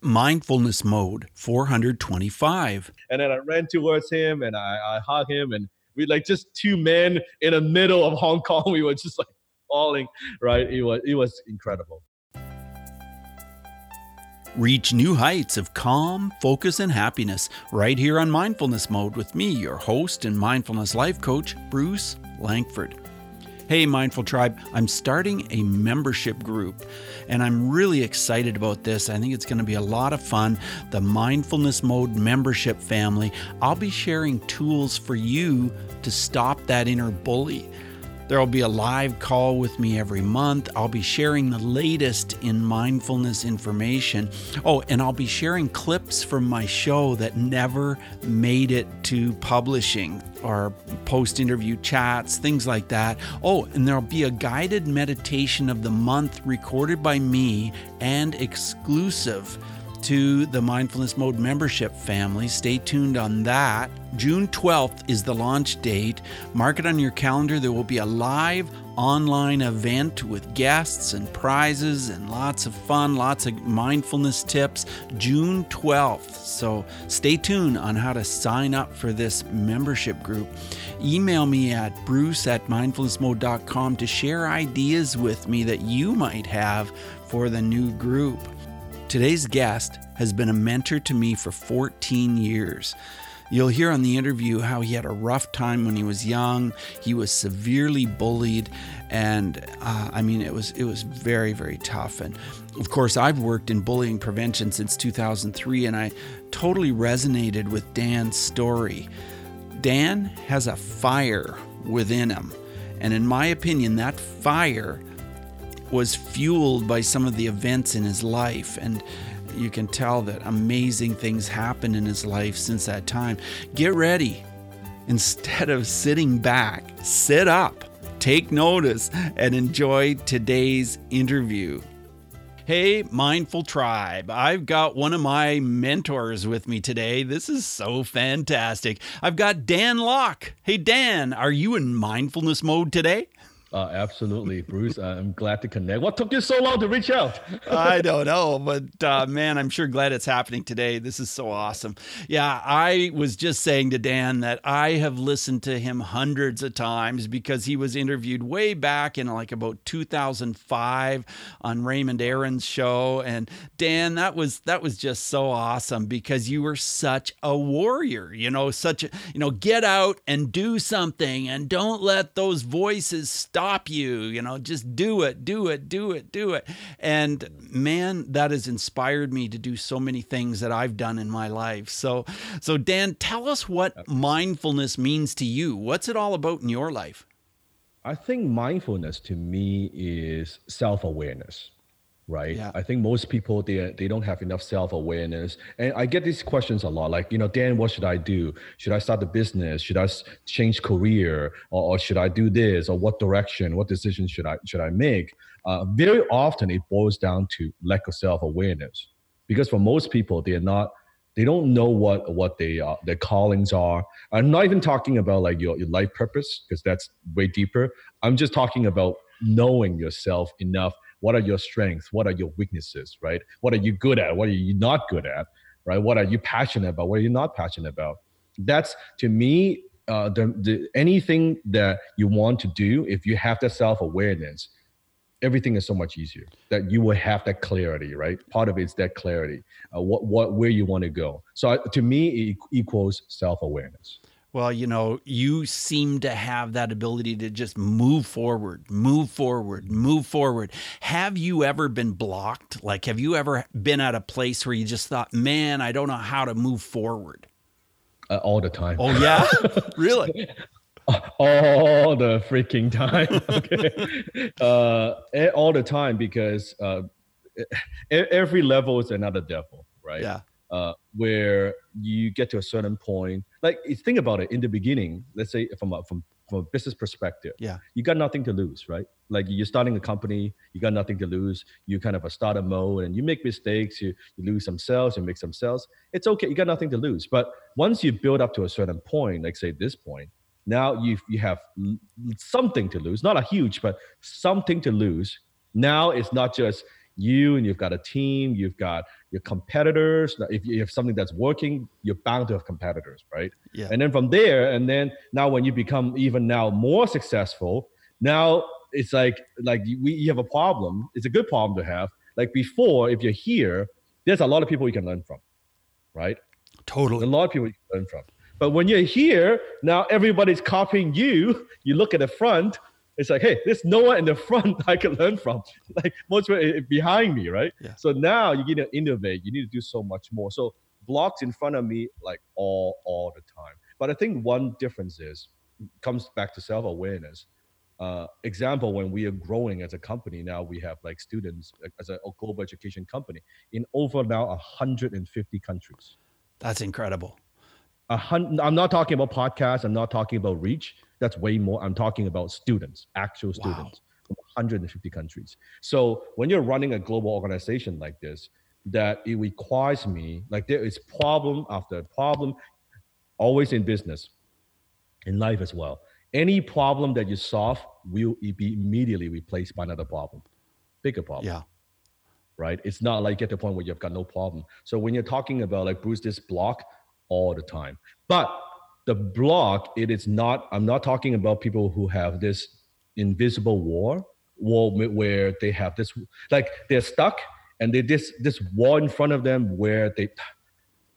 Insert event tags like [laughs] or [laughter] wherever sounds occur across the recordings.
Mindfulness Mode 425. And then I ran towards him and I, I hugged him and we like just two men in the middle of Hong Kong. [laughs] We were just like falling, right? It was it was incredible. Reach new heights of calm, focus, and happiness right here on Mindfulness Mode with me, your host and mindfulness life coach, Bruce Langford. Hey, Mindful Tribe, I'm starting a membership group and I'm really excited about this. I think it's going to be a lot of fun. The Mindfulness Mode membership family. I'll be sharing tools for you to stop that inner bully there will be a live call with me every month. I'll be sharing the latest in mindfulness information. Oh, and I'll be sharing clips from my show that never made it to publishing or post interview chats, things like that. Oh, and there'll be a guided meditation of the month recorded by me and exclusive to the Mindfulness Mode membership family. Stay tuned on that. June 12th is the launch date. Mark it on your calendar. There will be a live online event with guests and prizes and lots of fun, lots of mindfulness tips. June 12th. So stay tuned on how to sign up for this membership group. Email me at bruce at mindfulnessmode.com to share ideas with me that you might have for the new group. Today's guest has been a mentor to me for 14 years. You'll hear on the interview how he had a rough time when he was young. He was severely bullied, and uh, I mean, it was it was very very tough. And of course, I've worked in bullying prevention since 2003, and I totally resonated with Dan's story. Dan has a fire within him, and in my opinion, that fire was fueled by some of the events in his life. And you can tell that amazing things happened in his life since that time. Get ready. Instead of sitting back, sit up, take notice, and enjoy today's interview. Hey, Mindful Tribe, I've got one of my mentors with me today. This is so fantastic. I've got Dan Lok. Hey, Dan, are you in mindfulness mode today? Uh, absolutely, Bruce. I'm glad to connect. What took you so long to reach out? [laughs] I don't [laughs] know, but uh, man, I'm sure glad it's happening today. This is so awesome. Yeah, I was just saying to Dan that I have listened to him hundreds of times because he was interviewed way back in like about 2005 on Raymond Aaron's show, and Dan, that was that was just so awesome because you were such a warrior. You know, such a you know, get out and do something, and don't let those voices. Stop stop you. You know, just do it, do it, do it, do it. And man, that has inspired me to do so many things that I've done in my life. So, so Dan, tell us what mindfulness means to you. What's it all about in your life? I think mindfulness to me is self awareness right? Yeah. I think most people they they don't have enough self awareness, and I get these questions a lot. Like, you know, Dan, what should I do? Should I start a business? Should I change career, or, or should I do this? Or what direction? What decision should I should I make? Uh, very often, it boils down to lack of self awareness, because for most people, they are not. They don't know what what they uh, their callings are. I'm not even talking about like your, your life purpose because that's way deeper. I'm just talking about knowing yourself enough what are your strengths? What are your weaknesses right? What are you good at? What are you not good at right? What are you passionate about? What are you not passionate about? That's to me uh, the, the anything that you want to do if you have that self-awareness everything is so much easier that you will have that clarity right? Part of it is that clarity uh, what what where you want to go. So to me it equals self-awareness well, you know, you seem to have that ability to just move forward, move forward, move forward. Have you ever been blocked? Like, have you ever been at a place where you just thought, man, I don't know how to move forward? Uh, all the time. Oh, yeah? [laughs] really? [laughs] all the freaking time. [laughs] okay. Uh, all the time because uh, every level is another devil, right? Yeah. Uh, where you get to a certain point like think about it in the beginning let's say from a from from a business perspective yeah. you got nothing to lose right? Like you're starting a company you got nothing to lose you kind of a startup mode and you make mistakes you, you lose some sales you make some sales it's okay you got nothing to lose. But once you build up to a certain point like say this point now you you have something to lose not a huge but something to lose. Now it's not just you and you've got a team, you've got your competitors. If you have something that's working, you're bound to have competitors, right? Yeah. And then from there, and then now when you become even now more successful, now it's like like we you have a problem. It's a good problem to have. Like before, if you're here, there's a lot of people you can learn from, right? Totally. A lot of people you can learn from. But when you're here, now everybody's copying you. You look at the front, it's like, hey, there's no one in the front [laughs] I can learn from. Like most behind me, right? Yeah. So now you need to innovate. You need to do so much more. So blocks in front of me like all all the time. But I think one difference is comes back to self awareness. Uh, example, when we are growing as a company, now we have like students as a global education company in over now 150 countries. That's incredible. A hun- I'm not talking about podcasts. I'm not talking about reach. That's way more. I'm talking about students, actual students wow. from 150 countries. So when you're running a global organization like this, that it requires me, like there is problem after problem, always in business, in life as well. Any problem that you solve will be immediately replaced by another problem, bigger problem. Yeah. Right. It's not like get to the point where you've got no problem. So when you're talking about like Bruce, this block all the time, but the block it is not i'm not talking about people who have this invisible wall wall where they have this like they're stuck and they this this wall in front of them where they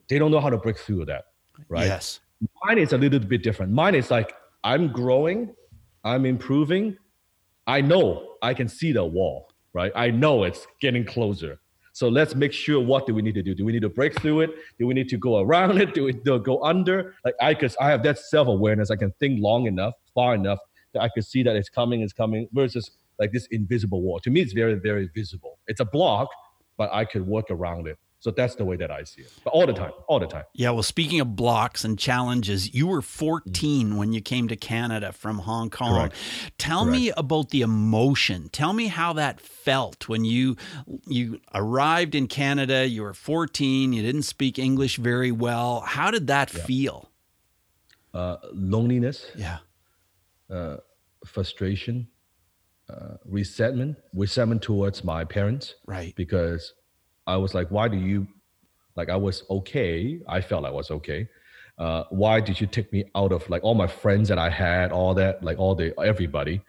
they don't know how to break through that right? Yes. Mine is a little bit different. Mine is like i'm growing i'm improving. I know i can see the wall right? I know it's getting closer so let's make sure what do we need to do? Do we need to break through it? Do we need to go around [laughs] it? Do we do go under? Like I cause I have that self-awareness. I can think long enough, far enough that I could see that it's coming, it's coming, versus like this invisible wall. To me, it's very, very visible. It's a block, but I could work around it. So that's the way that I see it. But all the time, all the time. Yeah. Well, speaking of blocks and challenges, you were 14 mm-hmm. when you came to Canada from Hong Kong. Correct. Tell Correct. me about the emotion. Tell me how that felt when you you arrived in Canada. You were 14. You didn't speak English very well. How did that yeah. feel? Uh, loneliness. Yeah. Uh, frustration. Uh, resentment. Resentment towards my parents. Right. Because I was like, why do you, like, I was okay. I felt I was okay. Uh, why did you take me out of like all my friends that I had, all that, like all the everybody,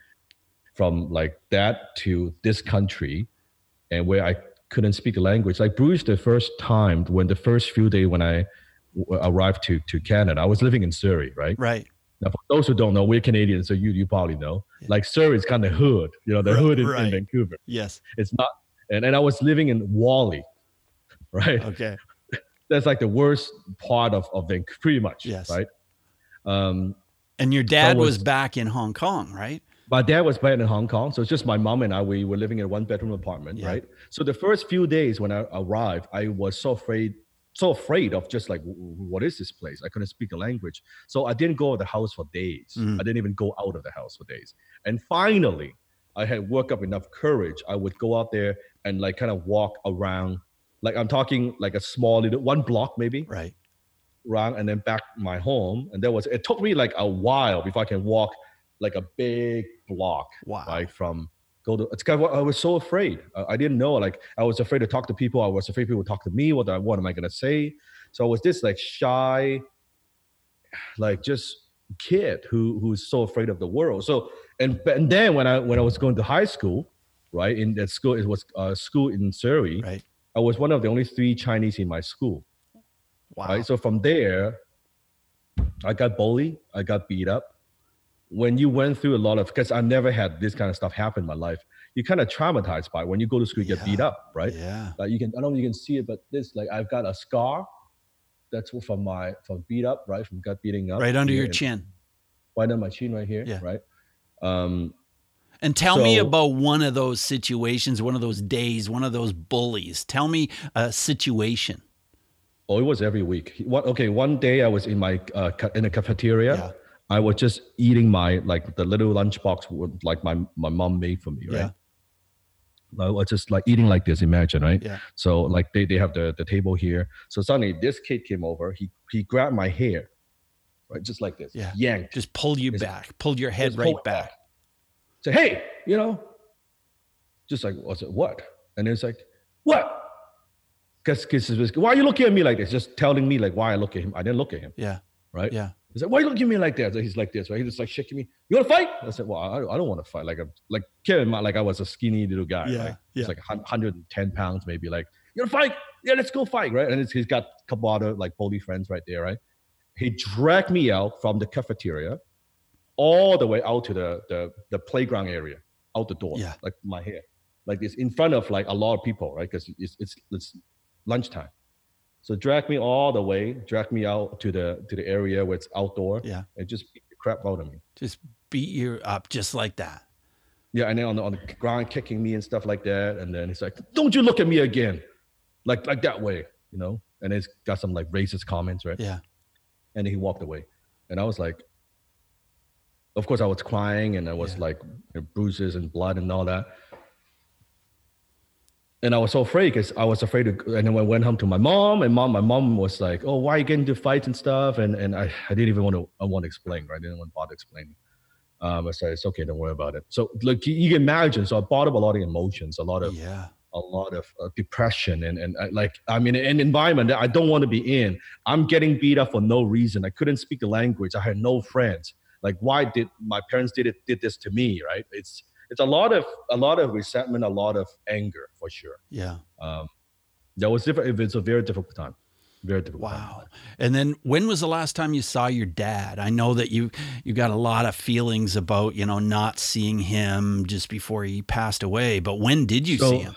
from like that to this country, and where I couldn't speak the language. Like Bruce, the first time when the first few days when I arrived to to Canada, I was living in Surrey, right? Right. Now, for those who don't know, we're Canadians, so you you probably know. Yeah. Like Surrey is kind of hood, you know, the hood in, right. in Vancouver. Yes. It's not, and, and I was living in Whalley, right? Okay. [laughs] That's like the worst part of, of Vancouver, pretty much. Yes. Right. Um, and your dad was, was, back in Hong Kong, right? My dad was back in Hong Kong. So it's just my mom and I, we were living in a one bedroom apartment, yeah. right? So the first few days when I arrived, I was so afraid, so afraid of just like, what is this place? I couldn't speak the language. So I didn't go out of the house for days. Mm-hmm. I didn't even go out of the house for days. And finally, I had worked up enough courage. I would go out there and like kind of walk around like I'm talking like a small little one block maybe. Right. Around and then back my home. And there was it took me like a while before I can walk like a big block. Wow. Like from go to it's kind of I was so afraid. I, I, didn't know. Like I was afraid to talk to people. I was afraid people would talk to me. What I what am I gonna say? So I was this like shy, like just kid who who's so afraid of the world. So and and then when I when I was going to high school, right in that school it was a school in Surrey. Right. I was one of the only three Chinese in my school. Wow. Right. So from there, I got bullied. I got beat up. When you went through a lot of, because I never had this kind of stuff happen in my life, you kind of traumatized by it. when you go to school, you get beat up, right? Yeah. Like you can, I don't know if you can see it, but this, like I've got a scar that's from my, from beat up, right? From gut beating up. Right under your chin. Right under my chin right here, yeah. right? Um, and tell so, me about one of those situations, one of those days, one of those bullies. Tell me a situation. Oh, it was every week. What? Okay, one day I was in my uh, in a cafeteria. Yeah. I was just eating my like the little lunchbox with, like my my mom made for me, right? Yeah. I was just like eating like this. Imagine, right? Yeah. So like they, they have the, the table here. So suddenly this kid came over. He he grabbed my hair, right, just like this. Yeah. Yanked. Just pull you back. Pulled your head right back. back say, hey, you know, just like, I said, what? And then it's like, what? Because why are you looking at me like this? Just telling me like why I look at him. I didn't look at him. Yeah. Right. Yeah. He's like, why are you looking at me like that? So he's like this, right? He's just like shaking me. You want to fight? I said, well, I, I don't want to fight. Like, I'm like, Kevin, like I was a skinny little guy. Yeah. Like, yeah. He's like 110 pounds, maybe. Like, you want to fight? Yeah, let's go fight, right? And he's got a couple other like bully friends right there, right? He dragged me out from the cafeteria all the way out to the the, the playground area, out the door, yeah. like my hair, like it's in front of like a lot of people, right? Because it's, it's it's lunchtime. So drag me all the way, drag me out to the to the area where it's outdoor, yeah, and just beat the crap out of me. Just beat you up just like that. Yeah, and then on the, on the ground kicking me and stuff like that, and then he's like, "Don't you look at me again," like like that way, you know. And it's got some like racist comments, right? Yeah. And he walked away, and I was like, of course, I was crying, and I was yeah. like you know, bruises and blood and all that and I was so afraid because I was afraid to. And then I went home to my mom, and mom, my mom was like, "Oh, why are you getting into fights and stuff?" And and I, I didn't even want to I want to explain. Right, I didn't want to bother explaining. Um, I said it's okay, don't worry about it. So like you can imagine, so I bought up a lot of emotions, a lot of yeah, a lot of uh, depression, and and uh, like I'm in an environment that I don't want to be in. I'm getting beat up for no reason. I couldn't speak the language. I had no friends. Like why did my parents did it did this to me? Right? It's it's a lot of a lot of resentment, a lot of anger for sure. Yeah. Um, that was different. It's a very difficult time. Very difficult. Wow. Time. And then when was the last time you saw your dad? I know that you you got a lot of feelings about, you know, not seeing him just before he passed away, but when did you so, see him?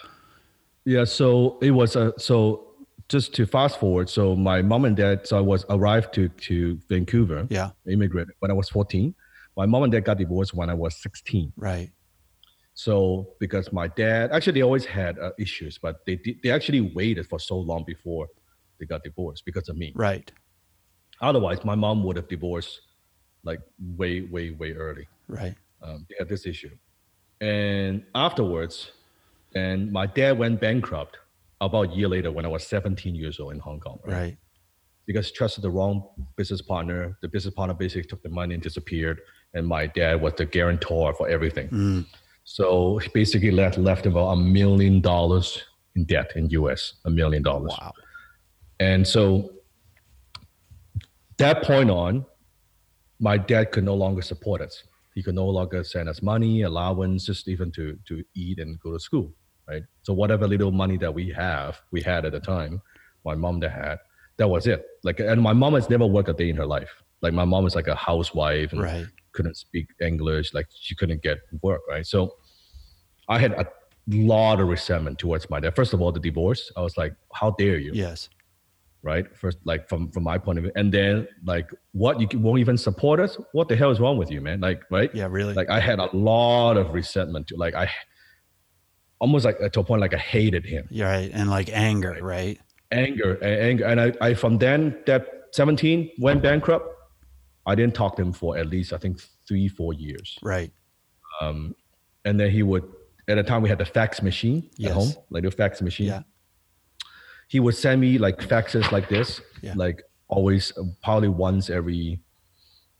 Yeah, so it was a so just to fast forward, so my mom and dad so I was arrived to to Vancouver. Yeah. immigrated when I was 14. My mom and dad got divorced when I was 16. Right. So because my dad actually they always had uh, issues, but they they actually waited for so long before they got divorced because of me. Right. Otherwise, my mom would have divorced like way way way early. Right. Um, they had this issue, and afterwards, and my dad went bankrupt about a year later when I was 17 years old in Hong Kong. Right. right. Because trusted the wrong business partner. The business partner basically took the money and disappeared, and my dad was the guarantor for everything. Mm. So he basically left left about a million dollars in debt in US, a million dollars. Wow. And so that point on, my dad could no longer support us. He could no longer send us money, allowance, just even to to eat and go to school. Right. So whatever little money that we have, we had at the time, my mom that had, that was it. Like and my mom has never worked a day in her life. Like my mom was like a housewife and right couldn't speak English, like she couldn't get work, right? So I had a lot of resentment towards my dad. First of all, the divorce, I was like, how dare you? Yes. Right. First, like from from my point of view, and then like, what you won't even support us? What the hell is wrong with you, man? Like, right? Yeah, really. Like, I had a lot of resentment. To, like, I almost like to a point like I hated him. Yeah, right, and like anger, right? right? Anger, anger, and I, I from then that seventeen went bankrupt I didn't talk to him for at least I think three, four years. Right. Um, and then he would at the time we had the fax machine yes. at home, like the fax machine. Yeah. He would send me like faxes like this, yeah. like always, probably once every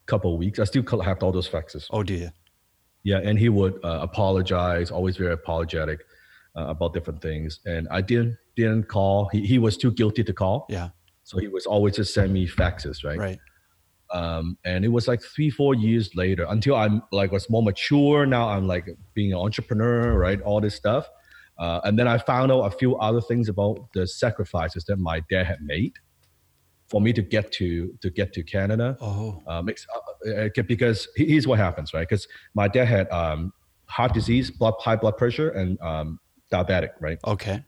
couple of weeks. I still have all those faxes. Oh dear. Yeah, and he would uh, apologize, always very apologetic uh, about different things. And I didn't didn't call. He he was too guilty to call. Yeah. So he was always just send me faxes, right? Right. Um, and it was like three, four years later until I'm like was more mature. Now I'm like being an entrepreneur, right? All this stuff. Uh, and then I found out a few other things about the sacrifices that my dad had made for me to get to to get to Canada. Oh, um, uh, because here's what happens, right? Because my dad had um, heart disease, blood high blood pressure, and um, diabetic, right? Okay.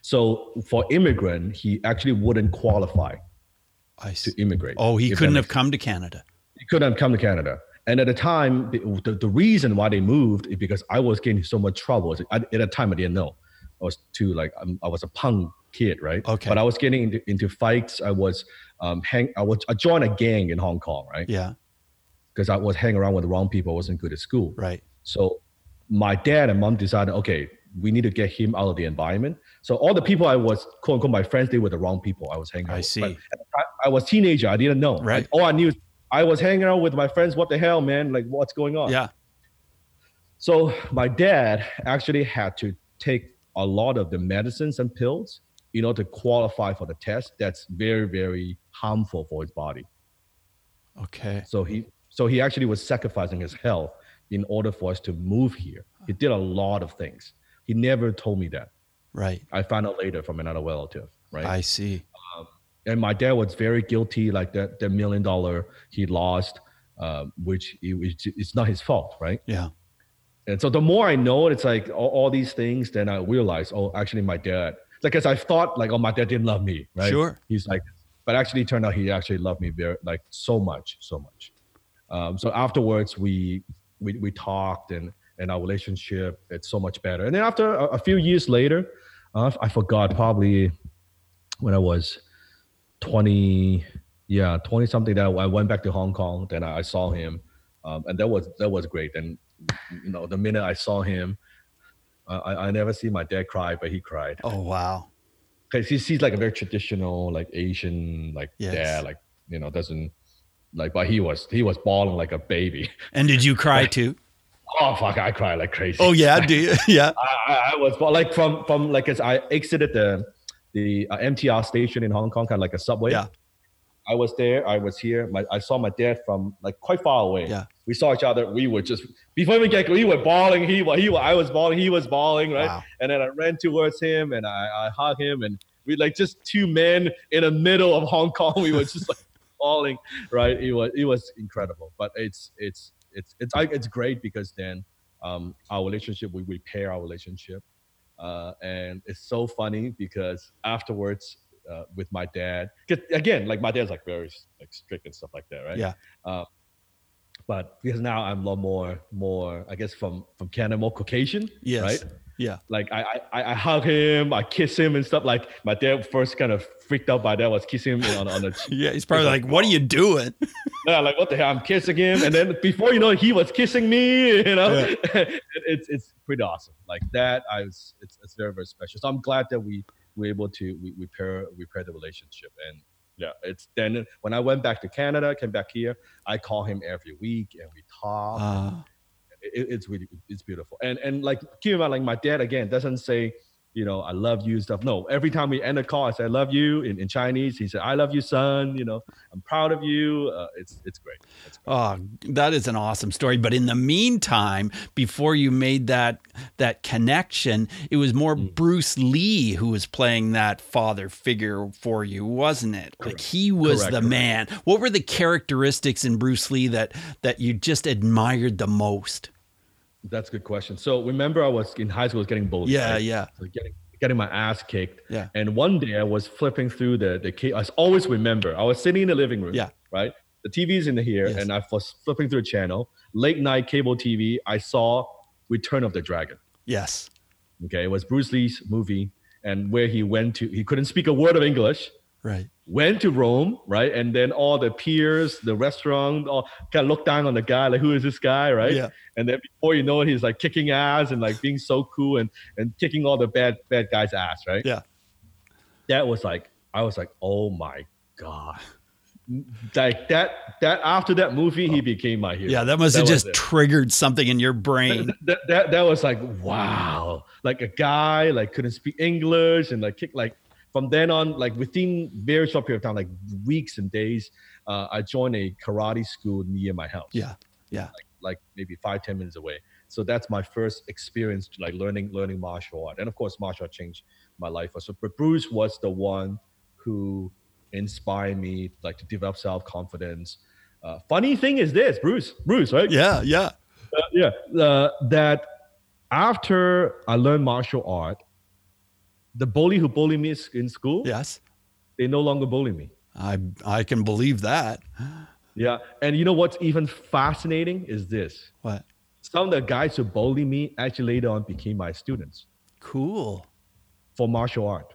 So for immigrant, he actually wouldn't qualify I to immigrate. Oh, he couldn't have come to Canada. He couldn't have come to Canada. And at the time, the, the reason why they moved is because I was getting so much trouble. At the time, I didn't know. I was too like I'm, i was a punk kid, right? Okay. But I was getting into, into fights. I was um hang. I was I joined a gang in Hong Kong, right? Yeah. Because I was hanging around with the wrong people. I wasn't good at school. Right. So my dad and mom decided, okay, we need to get him out of the environment. So all the people I was quote unquote my friends, they were the wrong people I was hanging out I with. see. But I, I was teenager. I didn't know. Right. all I knew is I was hanging out with my friends. What the hell, man? Like what's going on? Yeah. So my dad actually had to take a lot of the medicines and pills in order to qualify for the test that's very very harmful for his body. Okay. So he so he actually was sacrificing his health in order for us to move here. He did a lot of things. He never told me that. Right. I found out later from another relative right? I see. Um, and my dad was very guilty like that the million dollar he lost um, which it, it's not his fault right? Yeah and so the more I know, it's like all, all these things, then I realize, oh, actually, my dad, like, as I thought, like, oh, my dad didn't love me, right? Sure. He's like, but actually, turned out he actually loved me very, like, so much, so much. Um, so afterwards, we we we talked, and and our relationship it's so much better. And then after a, a few years later, uh, I forgot probably when I was twenty, yeah, twenty something. That I went back to Hong Kong. Then I, I saw him, um, and that was that was great. And you know, the minute I saw him, uh, I, I never see my dad cry, but he cried. Oh wow! Because he's, he's like a very traditional, like Asian, like yes. dad, like you know, doesn't like, but he was he was bawling like a baby. And did you cry [laughs] too? Oh fuck! I cried like crazy. Oh yeah, do you? [laughs] Yeah. I, I, was like from from like as I exited the the uh, MTR station in Hong Kong, kind of like a subway. Yeah. I was there. I was here. My, I saw my dad from like quite far away. Yeah. We saw each other. We were just before we get we were bawling. He was he was, I was bawling. He was bawling. Right. Wow. And then I ran towards him and I, I hugged him and we like just two men in the middle of Hong Kong. We were just like [laughs] bawling. Right. It was it was incredible. But it's it's it's it's it's great because then um, our relationship we repair our relationship. Uh, and it's so funny because afterwards uh, with my dad. Again, like my dad's like very like strict and stuff like that, right? Yeah. Uh, but because now I'm a lot more, more I guess from from Canada, more Caucasian, yes. right? Yeah. Like I, I I hug him, I kiss him and stuff. Like my dad first kind of freaked out by that was kissing him on on the [laughs] yeah. He's probably like, "What are you doing?" [laughs] yeah, like what the hell? I'm kissing him, and then before you know, it, he was kissing me. [laughs] You know, yeah. it's it's pretty awesome. Like that, I was it's it's very very special. So I'm glad that we we're able to we repair repair the relationship. And yeah it's then when i went back to canada came back here i call him every week and we talk. Uh. it, it's really it's beautiful. And and like keep in mind like my dad again doesn't say you know, I love you stuff. No, every time we end a call, I say I love you in, in Chinese. He said, I love you, son. You know, I'm proud of you. Uh, it's it's great. great. Oh, that is an awesome story. But in the meantime, before you made that that connection, it was more mm. Bruce Lee who was playing that father figure for you, wasn't it? Correct. Like he was correct, the correct. man. What were the characteristics in Bruce Lee that that you just admired the most? That's a good question. So remember, I was in high school, was getting bullied. Yeah, right? yeah. So getting getting my ass kicked. Yeah. And one day I was flipping through the the. I always remember I was sitting in the living room. Yeah. Right. The TV's in here, yes. and I was flipping through a channel, late night cable TV. I saw Return of the Dragon. Yes. Okay, it was Bruce Lee's movie, and where he went to, he couldn't speak a word of English. Right went to Rome, right? And then all the peers, the restaurant, all kind of looked down on the guy, like, who is this guy, right? Yeah. And then before you know it, he's like kicking ass and like being so cool and and kicking all the bad bad guys' ass, right? Yeah. That was like, I was like, oh my god. Like that, that after that movie, he oh. became my hero. Yeah, that must have just triggered something in your brain. That, that, that, that was like, wow, like a guy like couldn't speak English and like kick like from then on, like within very short period of time, like weeks and days, uh, I joined a karate school near my house. Yeah, yeah, like, like maybe five ten minutes away. So that's my first experience, like learning learning martial art, and of course, martial art changed my life. So, but Bruce was the one who inspired me, like to develop self confidence. Uh, funny thing is this, Bruce, Bruce, right? Yeah, yeah, uh, yeah. Uh, that after I learned martial art, the bully who bullied me in school, yes, they no longer bully me. I I can believe that. Yeah, and you know what's even fascinating is this. What? Some of the guys who bullied me actually later on became my students. Cool. For martial art.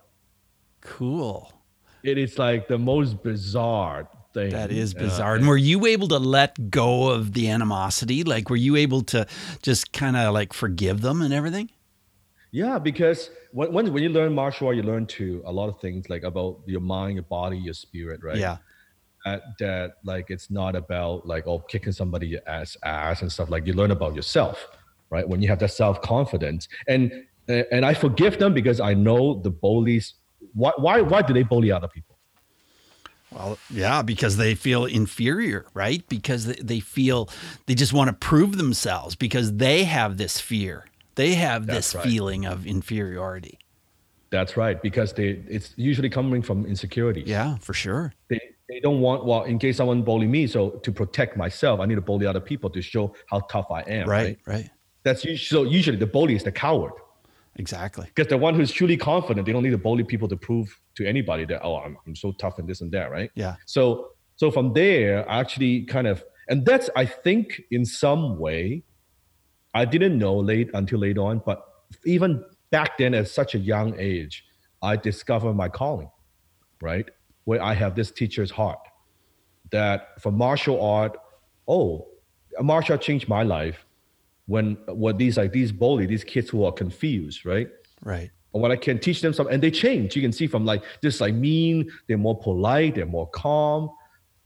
Cool. It is like the most bizarre thing. That is bizarre. Uh, and were you able to let go of the animosity? Like, were you able to just kind of like forgive them and everything? Yeah, because when, when when you learn martial art, you learn to a lot of things like about your mind, your body, your spirit, right? Yeah. That, that like it's not about like oh kicking somebody ass ass and stuff like you learn about yourself, right? When you have that self confidence, and and, I forgive them because I know the bullies. Why why why do they bully other people? Well, yeah, because they feel inferior, right? Because they feel they just want to prove themselves because they have this fear. They have That's this right. feeling of inferiority. That's right, because they it's usually coming from insecurity. Yeah, for sure. They they don't want well, in case someone bully me, so to protect myself, I need to bully other people to show how tough I am. Right, right. right. That's usually, so usually the bully is the coward. Exactly. Because the one who's truly confident, they don't need to bully people to prove to anybody that oh I'm, I'm so tough and this and that, right? Yeah. So so from there, I actually kind of and that's I think in some way, I didn't know late until later on, but even back then at such a young age, I discovered my calling, right? Where I have this teacher's heart that for martial art, oh, martial art changed my life when what these like these bully these kids who are confused right? Right. And what i can teach them some and they change. You can see from like just like mean they're more polite they're more calm.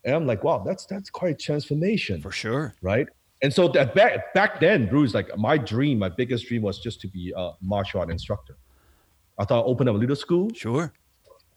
And i'm like wow that's that's quite transformation. For sure. Right and so that back back then bruce like my dream my biggest dream was just to be a martial art instructor. I thought I'd open up a little school sure.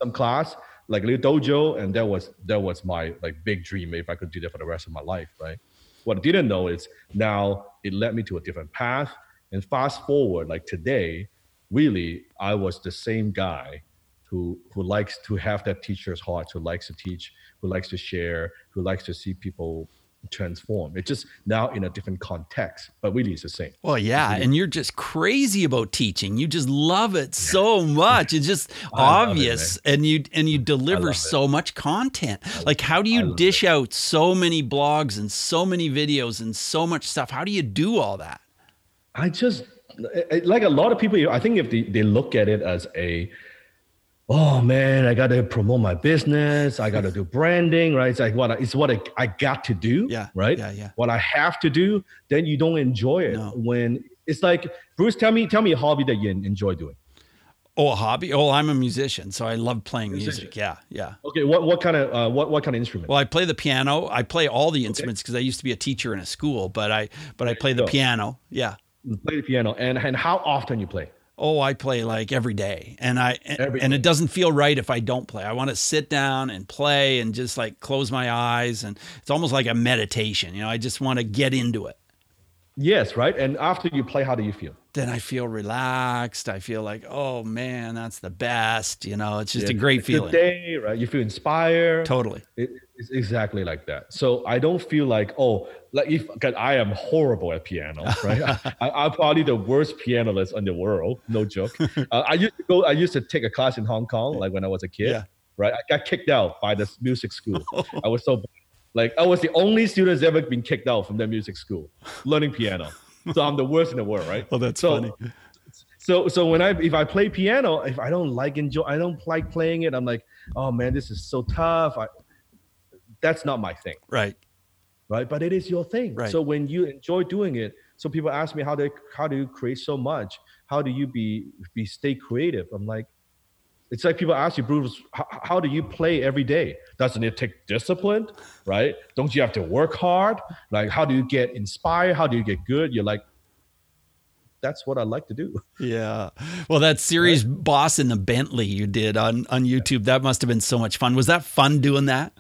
some class like a little dojo and that was that was my like big dream if i could do that for the rest of my life right? What I didn't know is now it led me to a different path. And fast forward, like today, really, I was the same guy who who likes to have that teacher's heart, who likes to teach, who likes to share, who likes to see people transform. It's just now in a different context, but really it's the same. Well, yeah, and you're just crazy about teaching. You just love it so much. It's just [laughs] obvious, it, and you and you [laughs] deliver so much content. Like, how do you dish it. out so many blogs and so many videos and so much stuff? How do you do all that? I just like a lot of people. I think if they, they look at it as a oh man, I got to promote my business. I got to do branding, right? It's like what I, it's what I, I, got to do, yeah, right? Yeah, yeah. What I have to do, then you don't enjoy it. No. When it's like Bruce, tell me, tell me a hobby that you enjoy doing. Oh, a hobby? Oh, I'm a musician, so I love playing musician. music. Yeah, yeah. Okay, what what kind of uh, what what kind of instrument? Well, I play the piano. I play all the instruments because okay. I used to be a teacher in a school, but I but I play the piano. Yeah. You play the piano, and and how often you play? Oh i play like every day. And i every and day. it doesn't feel right if i don't play. I want to sit down and play and just like close my eyes and it's almost like a meditation you know i just want to get into it. Yes right? And after you play how do you feel? Then i feel relaxed. I feel like oh man that's the best you know it's just yeah, a great feeling. day right? You feel inspired. Totally. It, it's exactly like that so i don't feel like oh like if I am horrible at piano, right? [laughs] I, am probably the worst pianist in the world. No joke. [laughs] Uh, I used to go. I used to take a class in Hong Kong, like when I was a kid. Yeah. Right. I got kicked out by the music school. [laughs] I was so like I was the only student that's ever been kicked out from that music school learning piano. So I'm the worst in the world, right? Well, that's so, funny. So so when I if I play piano, if I don't like enjoy, I don't like playing it. I'm like, oh man, this is so tough. I, that's not my thing. Right right? But it is your thing. Right. So when you enjoy doing it, so people ask me how do how do you create so much? How do you be be stay creative? I'm like, it's like people ask you, Bruce, how, how do you play every day? Doesn't it take discipline, right? Don't you have to work hard? Like, how do you get inspired? How do you get good? You're like, that's what I like to do. [laughs] Yeah. Well, that series right? Boss in the Bentley you did on on YouTube, that must have been so much fun. Was that fun doing that?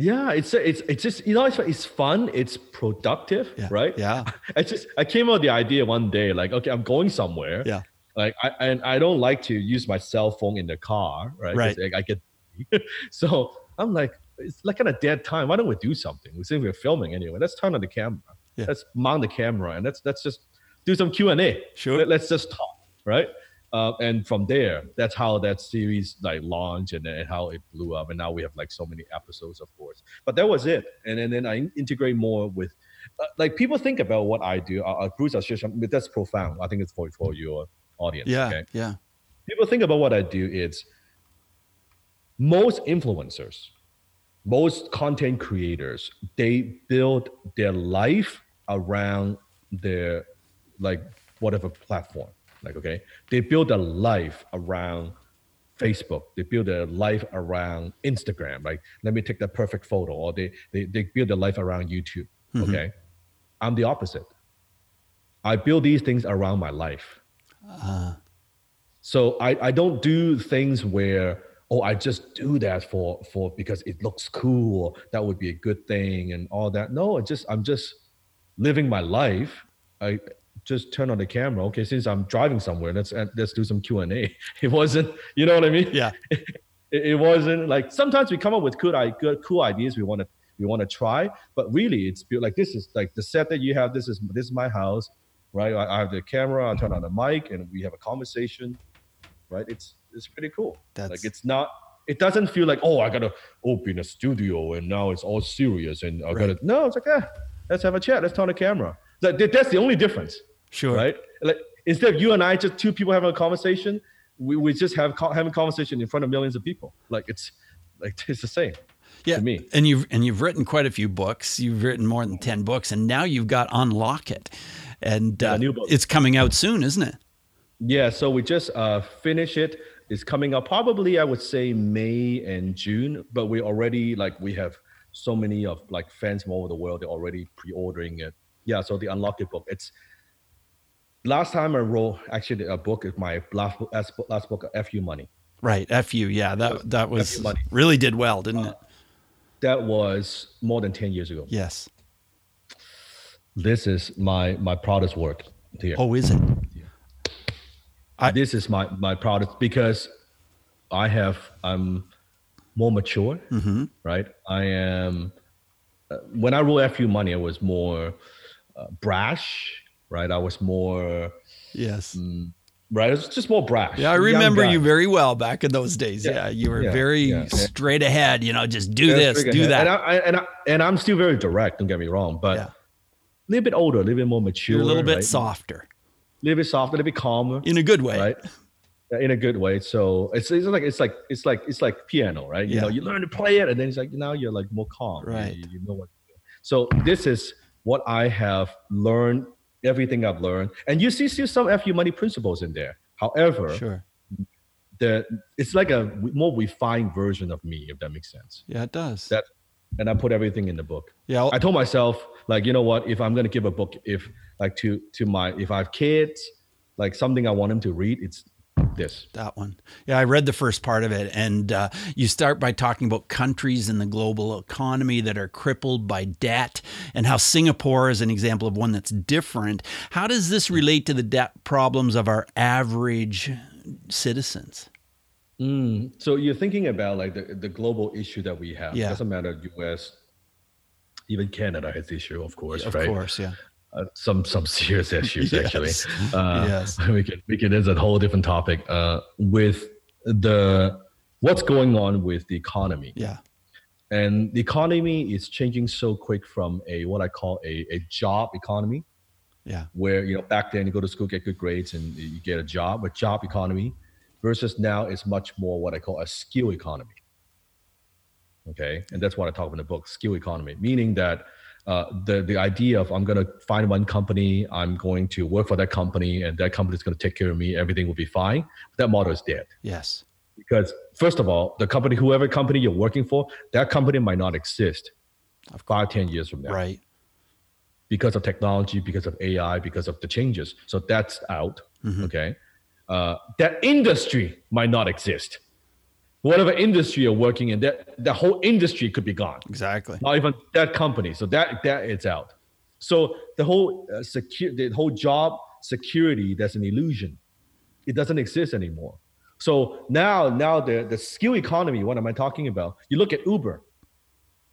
Yeah, it's it's it's just you know it's it's fun, it's productive, yeah, right? Yeah. [laughs] I just I came up with the idea one day, like okay, I'm going somewhere. Yeah. Like I and I don't like to use my cell phone in the car, right? Right. I, I get [laughs] so I'm like it's like kind of dead time. Why don't we do something? We say we're filming anyway. Let's turn on the camera. Yeah. Let's mount the camera and let's let's just do some Q and A. Sure. Let, let's just talk, right? Uh, and from there that's how that series like launched and, and how it blew up. And now we have like so many episodes of course. But that was it. And, and then i integrate more with uh, like people think about what i do. Uh, uh bruce i'll share something that's profound. I think it's for, for your audience yeah okay? yeah. People think about what i do. It's most influencers most content creators they build their life around their like whatever platform like, okay, they build a life around Facebook. They build a life around Instagram. Like, let me take that perfect photo. Or they they, they build a life around YouTube. Mm-hmm. Okay. I'm the opposite. I build these things around my life. Uh-huh. So I, I don't do things where oh I just do that for for because it looks cool that would be a good thing and all that. No, I just I'm just living my life. I just turn on the camera. Okay, since I'm driving somewhere, let's uh, let's do some Q and A. [laughs] It wasn't, you know what I mean? Yeah. [laughs] It, it wasn't like sometimes we come up with good, good cool ideas we want to we want to try, but really it's like this is like the set that you have. This is this is my house, right? I, I have the camera. I turn on the mic, and we have a conversation, right? It's it's pretty cool. That's like it's not. It doesn't feel like oh I gotta open a studio and now it's all serious and I right. gotta no. It's like yeah, let's have a chat. Let's turn on the camera. That, that's the only difference. Sure. Right. Like instead of you and I, just two people having a conversation, we, we just have having conversation in front of millions of people. Like it's like [laughs] it's the same. Yeah, me. And you've and you've written quite a few books. You've written more than ten books, and now you've got Unlock It, and uh, yeah, it's coming out soon, isn't it? Yeah. So we just uh, finished it. It's coming out probably I would say May and June, but we already like we have so many of like fans from all over the world. They're already pre-ordering it. Yeah. So the Unlock It book. It's last time I wrote actually a book is my last last, last book, FU Money. Right, FU. Yeah, that that was really did well, didn't uh, it? That was more than ten years ago. Yes. This is my my proudest work here. Oh, is it? I, this is my my proudest because I have I'm more mature, mm-hmm. right? I am. Uh, when I wrote FU Money, I was more uh, brash right? I was more yes. Mm, right, it was just more brash. Yeah, I remember you very well back in those days. Yeah, yeah you were yeah, very yeah. straight ahead. You know, just do this, do ahead. that. And I, and I, and I'm still very direct. Don't get me wrong, but a little bit older, a little bit more mature, You're a little bit right? softer, a little bit softer, a little bit calmer, in a good way, right? in a good way. So it's, it's like it's like it's like it's like piano, right? You know, you learn to play it, and then it's like now you're like more calm, right? You, you know what. So this is what I have learned everything I've learned. And you see still some FU money principles in there. However, sure. The, it's like a more refined version of me, if that makes sense. Yeah, it does. That, and I put everything in the book. Yeah, I'll, I told myself, like, you know what? If I'm gonna give a book, if like to to my if I have kids, like something I want them to read, it's this. That one. Yeah, I read the first part of it. And uh, you start by talking about countries in the global economy that are crippled by debt and how Singapore is an example of one that's different. How does this relate to the debt problems of our average citizens? Mm, so you're thinking about like the, the global issue that we have. Yeah. It doesn't matter US, even Canada has issue, of course, of right? Of course, yeah uh, some some serious issues [laughs] yes. actually. [laughs] Uh, yes, [laughs] we can we can. It's a whole different topic. Uh, with the what's going on with the economy. Yeah, and the economy is changing so quick from a what I call a a job economy. Yeah, where you know back then you go to school, get good grades, and you get a job. A job economy versus now is much more what I call a skill economy. Okay, and that's what I talk about in the book, skill economy, meaning that uh, the the idea of I'm gonna find one company, I'm going to work for that company, and that company is gonna take care of me, everything will be fine. That model is dead. Yes. Because first of all, the company, whoever company you're working for, that company might not exist five, ten years from now. Right. Because of technology, because of AI, because of the changes. So that's out. Mm-hmm. Okay. Uh, that industry might not exist whatever industry you're working in, that the whole industry could be gone. Exactly. Not even that company. So that that it's out. So the whole uh, secure, the whole job security, that's an illusion. It doesn't exist anymore. So now, now the the skill economy. What am I talking about? You look at Uber.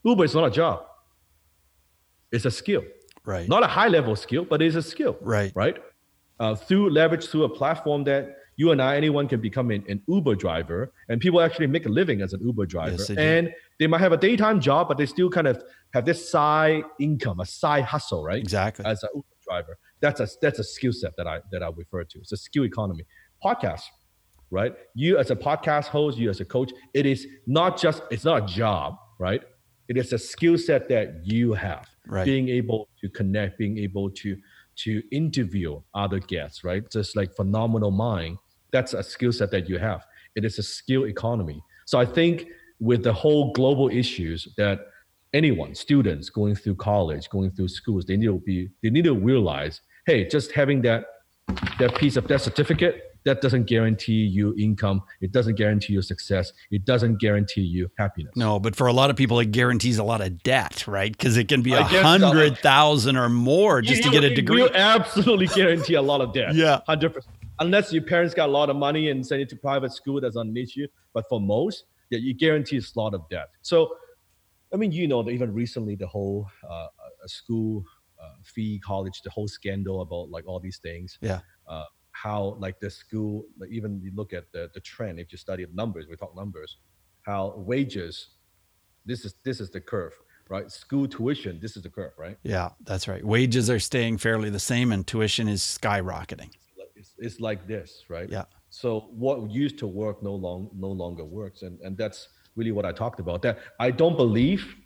Uber is not a job. It's a skill. Right. Not a high level skill, but it's a skill. Right. Right. Uh, through leverage through a platform that you and I, anyone can become an, an, Uber driver, and people actually make a living as an Uber driver. Yes, they and they might have a daytime job, but they still kind of have this side income, a side hustle, right? Exactly. As an Uber driver, that's a that's a skill set that I that I refer to. It's a skill economy. Podcast, right? You as a podcast host, you as a coach, it is not just it's not a job, right? It is a skill set that you have. Right. Being able to connect, being able to to interview other guests, right? Just like phenomenal mind that's a skill set that you have. It is a skill economy. So I think with the whole global issues that anyone, students going through college, going through schools, they need to be they need to realize, hey, just having that that piece of that certificate, that doesn't guarantee you income. It doesn't guarantee you success. It doesn't guarantee you happiness. No, but for a lot of people, it guarantees a lot of debt, right? Because it can be a hundred thousand or more just you, to get a degree. You absolutely guarantee a lot of debt. [laughs] yeah, hundred percent. Unless your parents got a lot of money and send you to private school, that's on issue. But for most, yeah, you guarantee a lot of debt. So, I mean, you know, that even recently the whole uh, school uh, fee, college, the whole scandal about like all these things. Yeah. Uh, how like the school, like even you look at the the trend. If you study numbers, we talk numbers. How wages, this is this is the curve, right? School tuition, this is the curve, right? Yeah, that's right. Wages are staying fairly the same, and tuition is skyrocketing. It's, like this, right? Yeah. So what used to work no long no longer works, and and that's really what I talked about. That I don't believe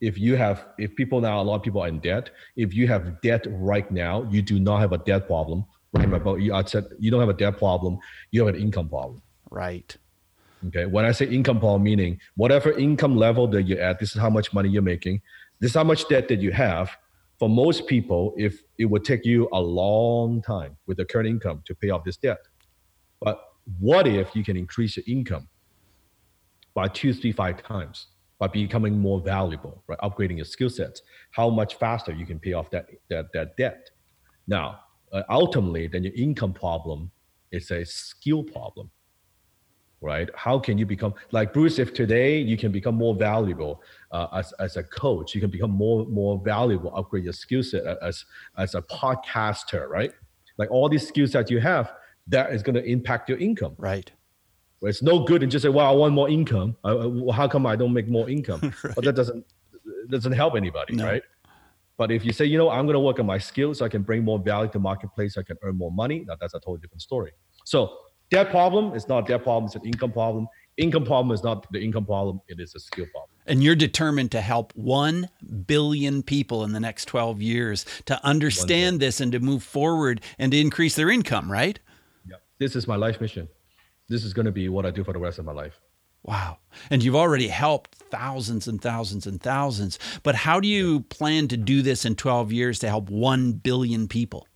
if you have if people now a lot of people are in debt if you have debt right now you do not have a debt problem right about you i said you don't have a debt problem you have an income problem right okay when i say income problem meaning whatever income level that you're at this is how much money you're making this is how much debt that you have for most people if it would take you a long time with the current income to pay off this debt but what if you can increase your income by two three five times by becoming more valuable, right? Upgrading your skill sets, how much faster you can pay off that that, that debt. Now, uh, ultimately, then your income problem is a skill problem, right? How can you become like Bruce? If today you can become more valuable uh, as, as a coach, you can become more more valuable, upgrade your skill set as as a podcaster, right? Like all these skills that you have, that is going to impact your income, right? It's no good and just say, "Well, I want more income. Uh, how come I don't make more income?" [laughs] right. But that doesn't doesn't help anybody, no. right? But if you say, you know, I'm going to work on my skills, so I can bring more value to marketplace, I can earn more money. Now that's a totally different story. So debt problem is not debt problem; it's an income problem. Income problem is not the income problem; it is a skill problem. And you're determined to help one billion people in the next 12 years to understand this and to move forward and to increase their income, right? Yeah, this is my life mission this is going to be what I do for the rest of my life. Wow. And you've already helped thousands and thousands and thousands. But how do you plan to do this in 12 years to help 1 billion people?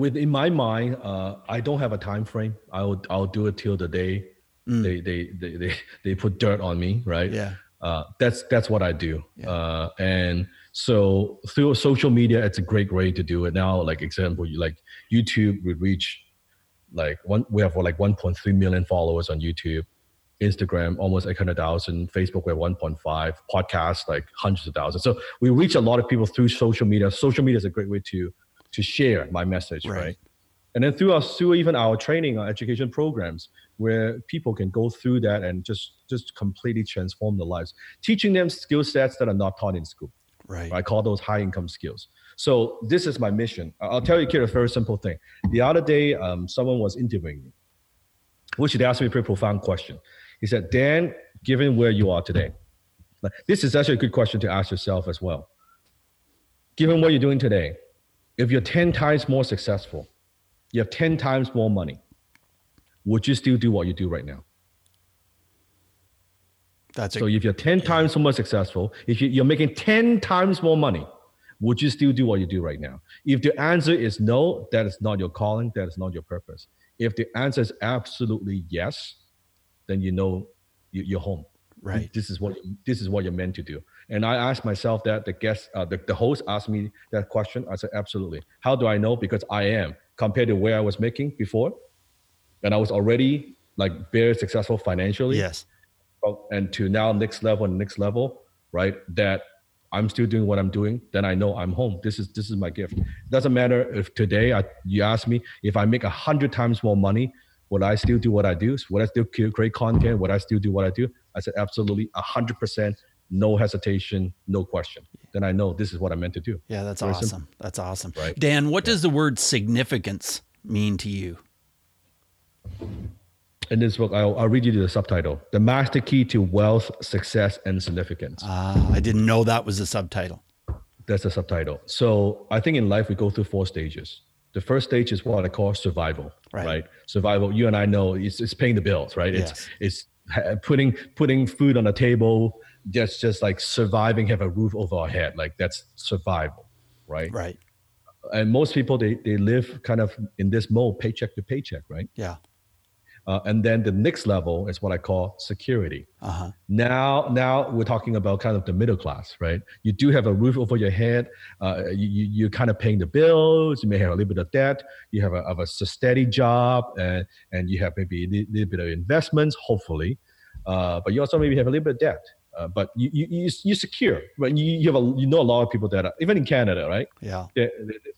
Within my mind, uh, I don't have a time frame. I'll, I'll do it till the day mm. they, they, they, they, they put dirt on me, right? Yeah. Uh, that's that's what I do. Yeah. Uh, and so through social media, it's a great way to do it now. Like example, you like YouTube would reach like one we have like 1.3 million followers on youtube instagram almost 800000 facebook we have 1.5 podcasts like hundreds of thousands so we reach a lot of people through social media social media is a great way to to share my message right, right? and then through us through even our training our education programs where people can go through that and just just completely transform their lives teaching them skill sets that are not taught in school right i call those high income skills so this is my mission. I'll tell you, kid, a very simple thing. The other day, um, someone was interviewing me, which they asked me a pretty profound question. He said, Dan, given where you are today, this is actually a good question to ask yourself as well. Given what you're doing today, if you're 10 times more successful, you have 10 times more money, would you still do what you do right now? That's it. so a, if you're 10 times more successful, if you're making 10 times more money, would you still do what you do right now? If the answer is no, that is not your calling, that is not your purpose. If the answer is absolutely yes, then you know you're home. Right. This is what this is what you're meant to do. And I asked myself that. The guest, uh, the, the host asked me that question. I said, absolutely. How do I know? Because I am compared to where I was making before, and I was already like very successful financially. Yes. And to now next level and next level, right? That I'm still doing what I'm doing, then I know I'm home. This is this is my gift. It doesn't matter if today I, you ask me if I make a hundred times more money, would I still do what I do? Would I still create content? Would I still do what I do? I said absolutely, a hundred percent, no hesitation, no question. Then I know this is what I'm meant to do. Yeah, that's Very awesome. Simple. That's awesome. Right? Dan, what yeah. does the word significance mean to you? in this book, I'll, I'll, read you the subtitle The Master Key to Wealth, Success, and Significance. Ah, I didn't know that was a subtitle. That's the subtitle. So I think in life, we go through four stages. The first stage is what I call survival, right? right? Survival. You and I know it's, it's paying the bills, right? Yes. It's it's putting putting food on the table, just just like surviving, have a roof over our head. Like that's survival, right? Right. And most people they they live kind of in this mode, paycheck to paycheck, right? Yeah Uh, and then the next level is what I call security. Uh-huh. Now, now we're talking about kind of the middle class, right? You do have a roof over your head. Uh, you, you you're kind of paying the bills. You may have a little bit of debt. You have a, have a steady job, and and you have maybe a little bit of investments, hopefully. Uh, but you also maybe have a little bit of debt. Uh, but you, you, you, you're secure. But you, you have a, you know a lot of people that are, even in Canada, right? Yeah. They're,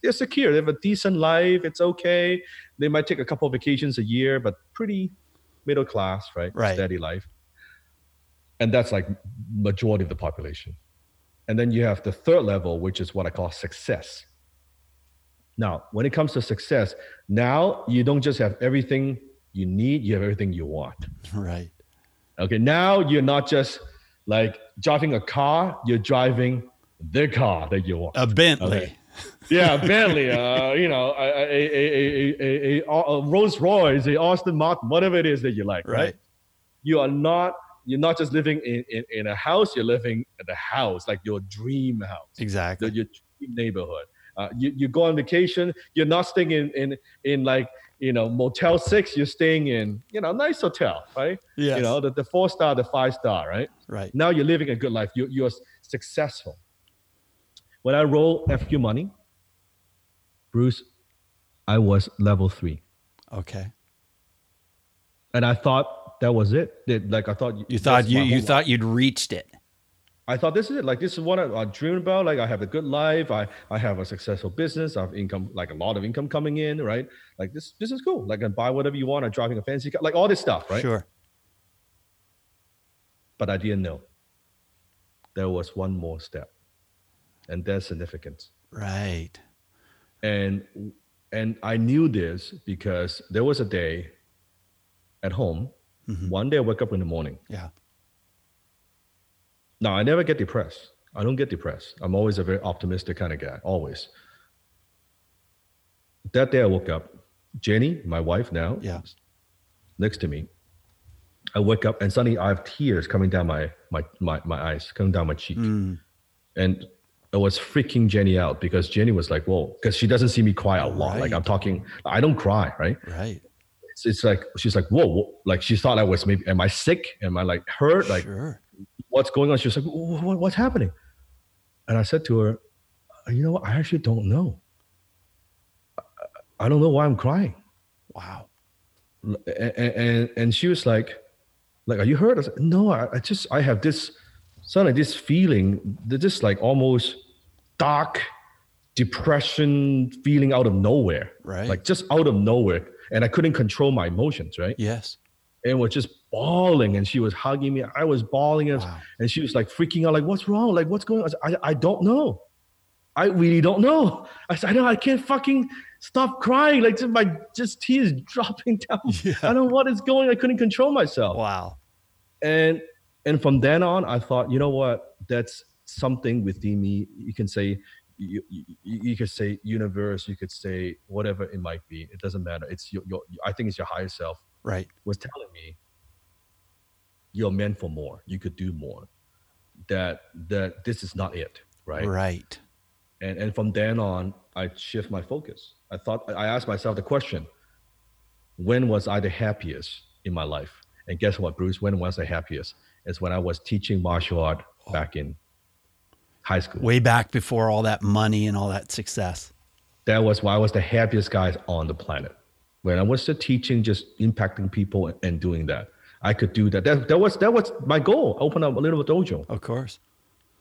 they're secure. They have a decent life. It's okay. They might take a couple of vacations a year, but pretty middle class, right? Right. Steady life. And that's like majority of the population. And then you have the third level, which is what I call success. Now, when it comes to success, now you don't just have everything you need, you have everything you want. [laughs] Right. Okay. Now you're not just like driving a car, you're driving the car that you want. A Bentley. Okay? yeah, Bentley. Uh, [laughs] you know, a, a, a, a, a Rolls Royce, a Aston Martin, whatever it is that you like. Right. right? You are not. You're not just living in, in, in a house. You're living in the house, like your dream house. Exactly. your dream neighborhood. Uh, you, you go on vacation. You're not staying in in in like you know, Motel Six, you're staying in, you know, nice hotel, right? Yeah. You know, the, the four star, the five star, right? Right. Now you're living a good life. You, you're successful. When I roll FQ money, Bruce, I was level three. Okay. And I thought that was it. like I thought you thought you you thought you'd reached it. I thought this is it. Like this is what I, I dream about. Like I have a good life. I, I have a successful business. I have income, like a lot of income coming in, right? Like this this is cool. Like I can buy whatever you want. I'm driving a fancy car, like all this stuff, right? Sure. But I didn't know. There was one more step. And that's significance. Right. And and I knew this because there was a day at home. Mm-hmm. One day I woke up in the morning. Yeah now, I never get depressed. I don't get depressed. I'm always a very optimistic kind of guy, always. That day I woke up, Jenny, my wife now, yeah. next to me. I wake up and suddenly I have tears coming down my my my, my eyes, coming down my cheek. Mm. And I was freaking Jenny out because Jenny was like, whoa, because she doesn't see me cry a lot. Right. Like I'm talking, I don't cry, right? Right. It's, like, she's like, whoa, whoa, like she thought I was maybe, am I sick? Am I like hurt? Like, sure what's going on? She was like, what, what's happening? And I said to her, you know what? I actually don't know. I don't know why I'm crying. Wow. And, and, and she was like, like, are you hurt? I said, no, I, I just, I have this, suddenly this feeling, this like almost dark depression feeling out of nowhere. Right. Like just out of nowhere. And I couldn't control my emotions, right? Yes. And was just bawling and she was hugging me. I was bawling and, wow. and she was like freaking out, like, what's wrong? Like, what's going on? I, said, I, don't know. I really don't know. [laughs] I said, I know I can't fucking stop crying. Like just my just tears [laughs] dropping down. Yeah. I don't know what is going. I couldn't control myself. Wow. And and from then on, I thought, you know what? That's something within me. You can say you, you, you could say universe, you could say whatever it might be. It doesn't matter. It's your, your I think it's your higher self. Right. Was telling me you're meant for more. You could do more. That that this is not it, right? Right. And and from then on, I shift my focus. I thought I asked myself the question: When was I the happiest in my life? And guess what, Bruce? When was I happiest? It's when I was teaching martial art oh. back in high school. Way back before all that money and all that success. That was why I was the happiest guy on the planet. When I was still teaching, just impacting people and doing that. I could do that. That, that was that was my goal. Open up a little dojo. Of course.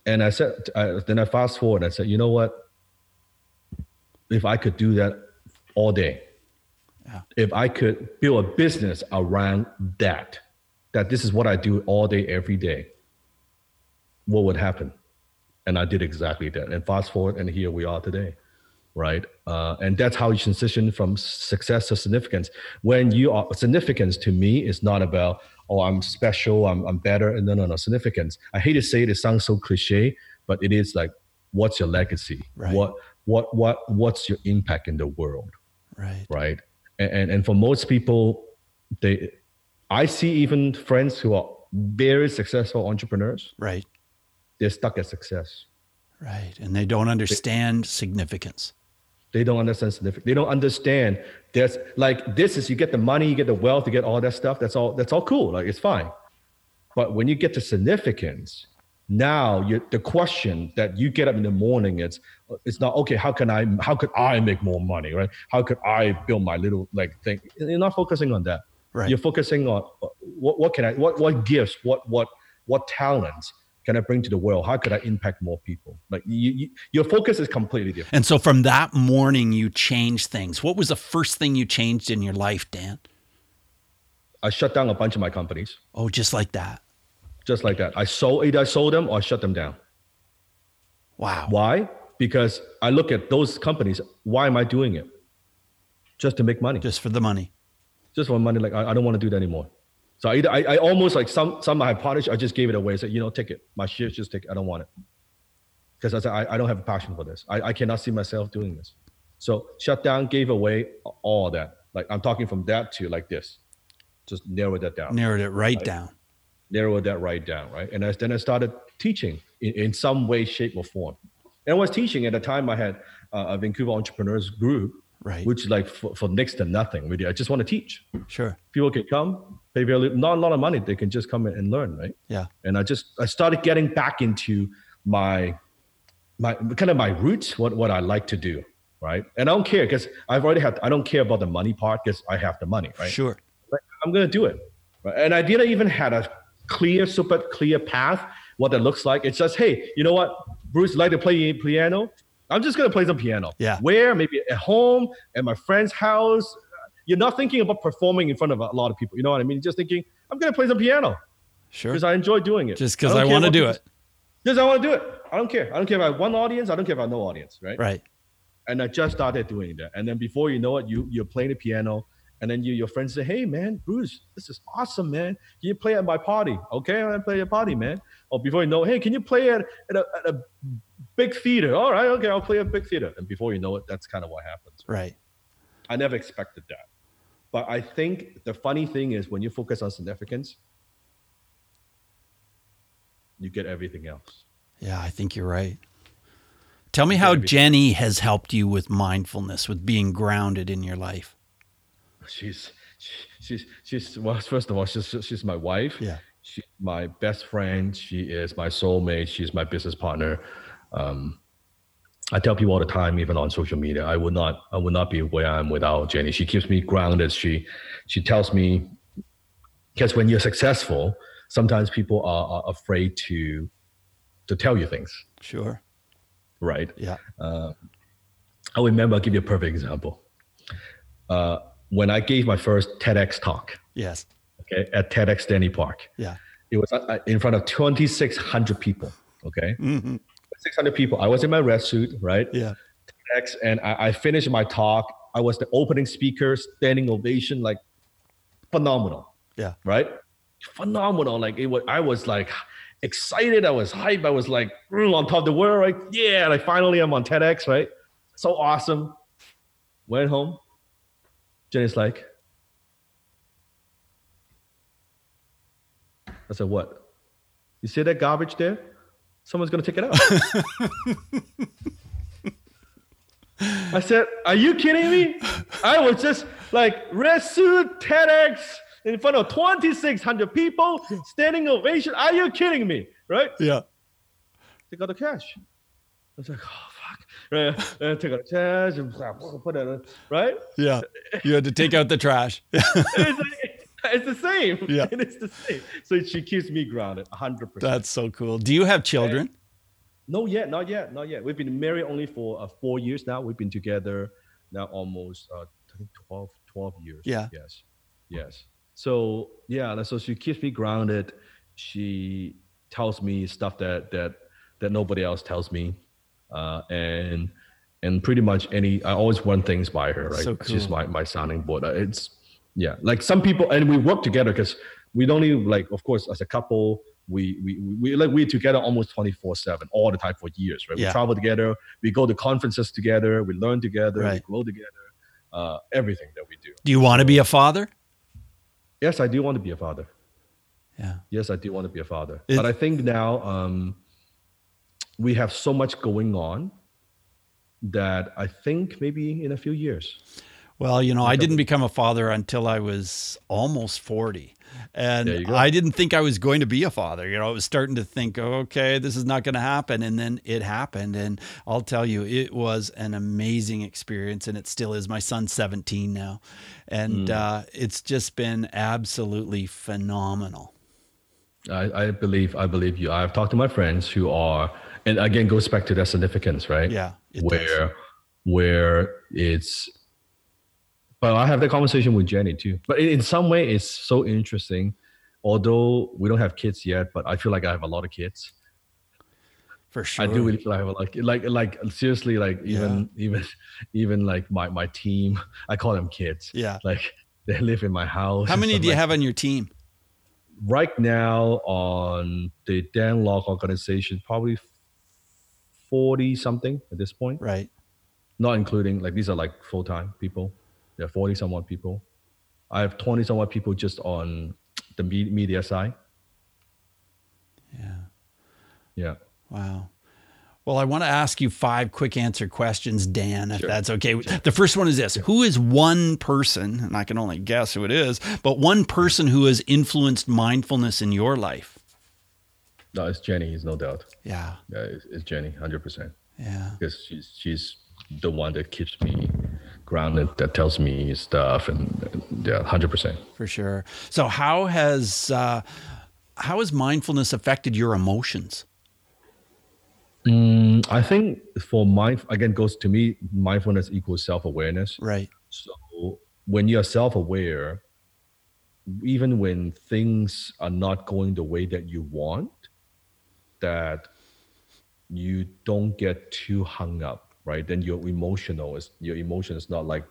And I said, I, then I fast forward. I said, you know what? If I could do that all day, yeah. if I could build a business around that, that this is what I do all day, every day, what would happen? And I did exactly that. And fast forward, and here we are today right? Uh, and that's how you transition from success to significance. When you are significance to me is not about oh I'm special, I'm I'm better, no no no significance. I hate to say it, it sounds so cliche, but it is like what's your legacy? Right. What what what what's your impact in the world? Right. Right. And and, and for most people, they I see even friends who are very successful entrepreneurs. Right. They're stuck at success. Right. And they don't understand they, significance They don't understand significance. They don't understand there's like this is you get the money, you get the wealth, you get all that stuff. That's all. That's all cool. Like it's fine. But when you get to significance, now you the question that you get up in the morning it's it's not okay how can i how could i make more money right how could i build my little like thing you're not focusing on that right you're focusing on uh, what, what can i what what gifts what what what talents can I bring to the world? How could I impact more people? Like you, you, your focus is completely different. And so from that morning, you changed things. What was the first thing you changed in your life, Dan? I shut down a bunch of my companies. Oh, just like that. Just like that. I sold either I sold them or I shut them down. Wow. Why? Because I look at those companies. Why am I doing it? Just to make money. Just for the money. Just for money. Like I, I don't want to do that anymore. So I, I, I almost like some some partners, I just gave it away. I said, you know, take it. My shares, just take it. I don't want it. Because I said, I, I don't have a passion for this. I, I cannot see myself doing this. So shut down, gave away all that. Like I'm talking from that to like this. Just narrow that down. Narrowed it right, right? down. Narrow that right down, right? And I, then I started teaching in, in some way, shape, or form. And I was teaching at the time I had uh, a Vancouver entrepreneurs group right which like for, for next to nothing really i just want to teach sure people can come pay very not a lot of money they can just come in and learn right yeah and i just i started getting back into my my kind of my roots what what i like to do right and i don't care because i've already had i don't care about the money part because i have the money right sure like, i'm gonna do it right? and i didn't even had a clear super clear path what that looks like it's just hey you know what bruce like to play piano I'm just gonna play some piano. Yeah. Where? Maybe at home, at my friend's house. You're not thinking about performing in front of a lot of people. You know what I mean? You're just thinking, I'm gonna play some piano. Sure. Because I enjoy doing it. Just because I, I want to do it. Just I want to do it. I don't care. I don't care if I have one audience. I don't care if I have no audience. Right. Right. And I just started doing that. And then before you know it, you you're playing the piano. And then you, your friends say, "Hey, man, Bruce, this is awesome, man. Can you play at my party? Okay, I'm gonna play at a party, man. Or before you know, hey, can you play at, at, a, at a big theater. All right, okay, I'll play a big theater. And before you know it, that's kind of what happens. Right. I never expected that. But I think the funny thing is when you focus on significance, you get everything else. Yeah, I think you're right. Tell me how Jenny has helped you with mindfulness, with being grounded in your life. She's she's she's well, first of all, she's she's my wife. Yeah. She's my best friend. She is my soulmate. She's my business partner. Um, I tell people all the time, even on social media, I would not, I would not be where I am without Jenny. She keeps me grounded. She, she tells me, because when you're successful, sometimes people are, are, afraid to, to tell you things. Sure. Right. Yeah. Uh, I remember. I'll give you a perfect example. Uh, when I gave my first TEDx talk. Yes. Okay. At TEDx Stanley Park. Yeah. It was uh, in front of 2,600 people. Okay. Mm-hmm. 600 people. I was in my red suit, right? Yeah. X, and I, I finished my talk. I was the opening speaker, standing ovation, like phenomenal. Yeah. Right? Phenomenal. Like it was, I was like excited. I was hyped. I was like mm, on top of the world, right? Yeah, like finally I'm on TEDx, right? So awesome. Went home. Jenny's like, I said, what? You see that garbage there? Someone's going to take it out. [laughs] I said, Are you kidding me? I was just like, red suit, TEDx, in front of 2,600 people, standing ovation. Are you kidding me? Right? Yeah. Take out the cash. I was like, Oh, fuck. Right? And take out the cash and [laughs] put it in, right? Yeah. You had to take out the trash. [laughs] it's [laughs] the same. Yeah. [laughs] It is the same. So she keeps me grounded 100%. That's so cool. Do you have children? And no, yet, not yet, not yet. We've been married only for uh, four years now. We've been together now almost, uh, 12, 12 years. Yeah. Yes. Yes. So, yeah, so she keeps me grounded. She tells me stuff that, that, that nobody else tells me. Uh, and, and pretty much any, I always run things by her, right? So cool. She's my, my sounding board. Uh, it's, yeah like some people and we work together because we don't even like of course as a couple we we we like we're together almost 24 7 all the time for years right yeah. we travel together we go to conferences together we learn together right. we grow together uh, everything that we do do you want to be a father yes i do want to be a father yeah yes i do want to be a father but i think now um, we have so much going on that I think maybe in a few years. Well, you know, I didn't become a father until I was almost 40. And I didn't think I was going to be a father. You know, I was starting to think, okay, this is not going to happen. And then it happened. And I'll tell you, it was an amazing experience. And it still is. My son's 17 now. And mm. uh, it's just been absolutely phenomenal. I, I believe, I believe you. I've talked to my friends who are, and again, goes back to that significance, right? Yeah. Where, does. where it's, but I have that conversation with Jenny too. But in some way, it's so interesting. Although we don't have kids yet, but I feel like I have a lot of kids. For sure, I do really feel like I have a, like like like seriously like even yeah. even even like my my team. I call them kids. Yeah, like they live in my house. How many do you like have on your team? Right now on the Dan Lok organization, probably forty something at this point. Right. Not including like these are like full time people. There are 40 somewhat people. I have 20 somewhat people just on the media side. Yeah. Yeah. Wow. Well, I want to ask you five quick answer questions, Dan, if sure. that's okay. Sure. The first one is this Who is one person, and I can only guess who it is, but one person who has influenced mindfulness in your life? No, it's Jenny, is no doubt. Yeah. Yeah, it's, it's Jenny, 100%. Yeah. Because she's, she's the one that keeps me grounded that tells me stuff and yeah 100% for sure. So how has uh, how has mindfulness affected your emotions? Mm, i think for mind again goes to me mindfulness equals self-awareness. Right. So when you're self-aware even when things are not going the way that you want that you don't get too hung up right? Then your emotional is your emotion is not like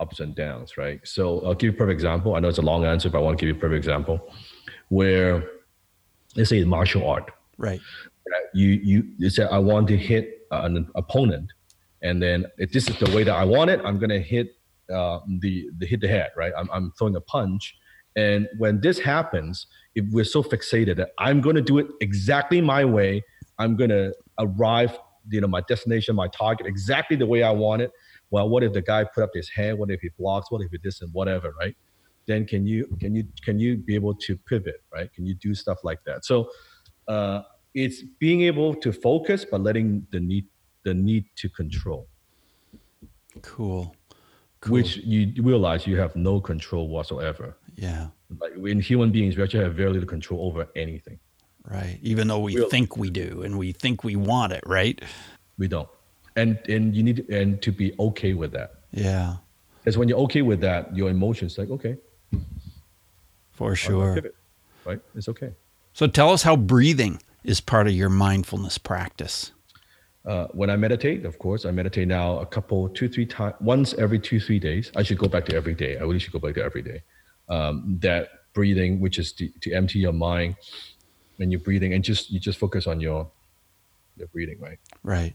ups and downs, right? So I'll give you a perfect example. I know it's a long answer, but I want to give you a perfect example where let's say martial art. Right. You you you say I want to hit an opponent, and then if this is the way that I want it, I'm gonna hit uh, the the hit the head, right? I'm I'm throwing a punch, and when this happens, if we're so fixated that I'm gonna do it exactly my way, I'm gonna arrive you know my destination, my target exactly the way I want it. Well, what if the guy put up his hand? What if he blocks? What if he this and whatever, right? Then can you can you can you be able to pivot, right? Can you do stuff like that? So uh, it's being able to focus, but letting the need the need to control. Cool. cool. Which you realize you have no control whatsoever. Yeah. Like in human beings, we actually have very little control over anything. Right. Even though we really? think we do and we think we want it, right? We don't. And and you need to, and to be okay with that. Yeah. Because when you're okay with that, your emotions like, okay. For sure. Pivot, right? It's okay. So tell us how breathing is part of your mindfulness practice. Uh, when I meditate, of course, I meditate now a couple, two, three times, once every two, three days. I should go back to every day. I really should go back to every day. Um, that breathing, which is to, to empty your mind, and you're breathing and just you just focus on your your breathing right? Right.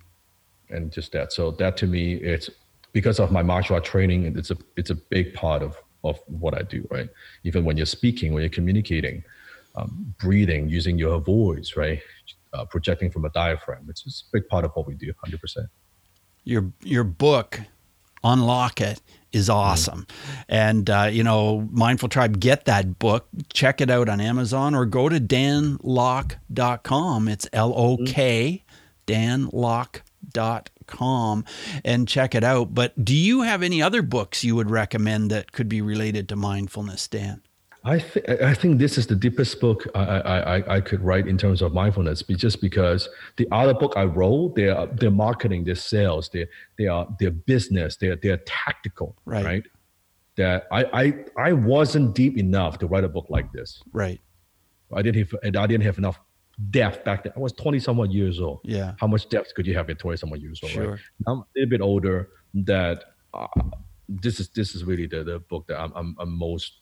And just that. So that to me it's because of my martial art training and it's a it's a big part of of what i do right? Even when you're speaking when you're communicating um, breathing using your voice right? Uh, projecting from a diaphragm it's just a big part of what we do 100% your your book unlock it is awesome. Mm-hmm. And, uh, you know, Mindful Tribe, get that book, check it out on Amazon or go to danlok.com. It's L O K, danlok.com, and check it out. But do you have any other books you would recommend that could be related to mindfulness, Dan? I, th- I think this is the deepest book I, I, I could write in terms of mindfulness, just because the other book I wrote, they're, they're marketing, their sales, they they are their business, they're, they're tactical, right? right? That I, I, I wasn't deep enough to write a book like this. Right. I didn't have, I didn't have enough depth back then. I was 20 somewhat years old. Yeah. How much depth could you have at 20 somewhat years old? Sure. Right? Now I'm a little bit older that uh, this is, this is really the, the book that I'm, I'm, I'm most